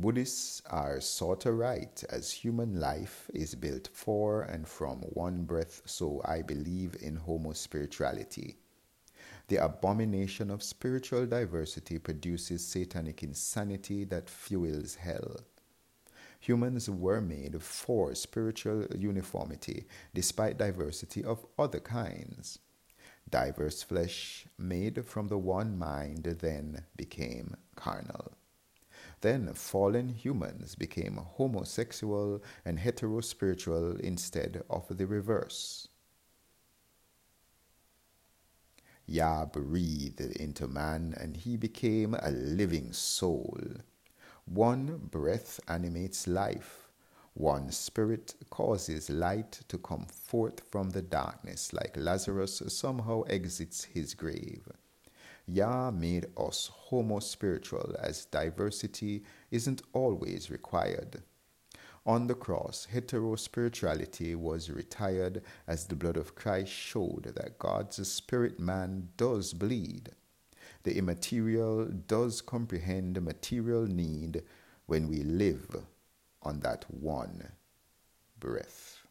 Buddhists are sort of right, as human life is built for and from one breath, so I believe in homo spirituality. The abomination of spiritual diversity produces satanic insanity that fuels hell. Humans were made for spiritual uniformity despite diversity of other kinds. Diverse flesh made from the one mind then became carnal. Then fallen humans became homosexual and heterospiritual instead of the reverse. Yah breathed into man and he became a living soul. One breath animates life. One spirit causes light to come forth from the darkness, like Lazarus somehow exits his grave. Yah made us homo spiritual, as diversity isn't always required. On the cross, heterospirituality was retired as the blood of Christ showed that God's spirit man does bleed. The immaterial does comprehend material need when we live on that one breath.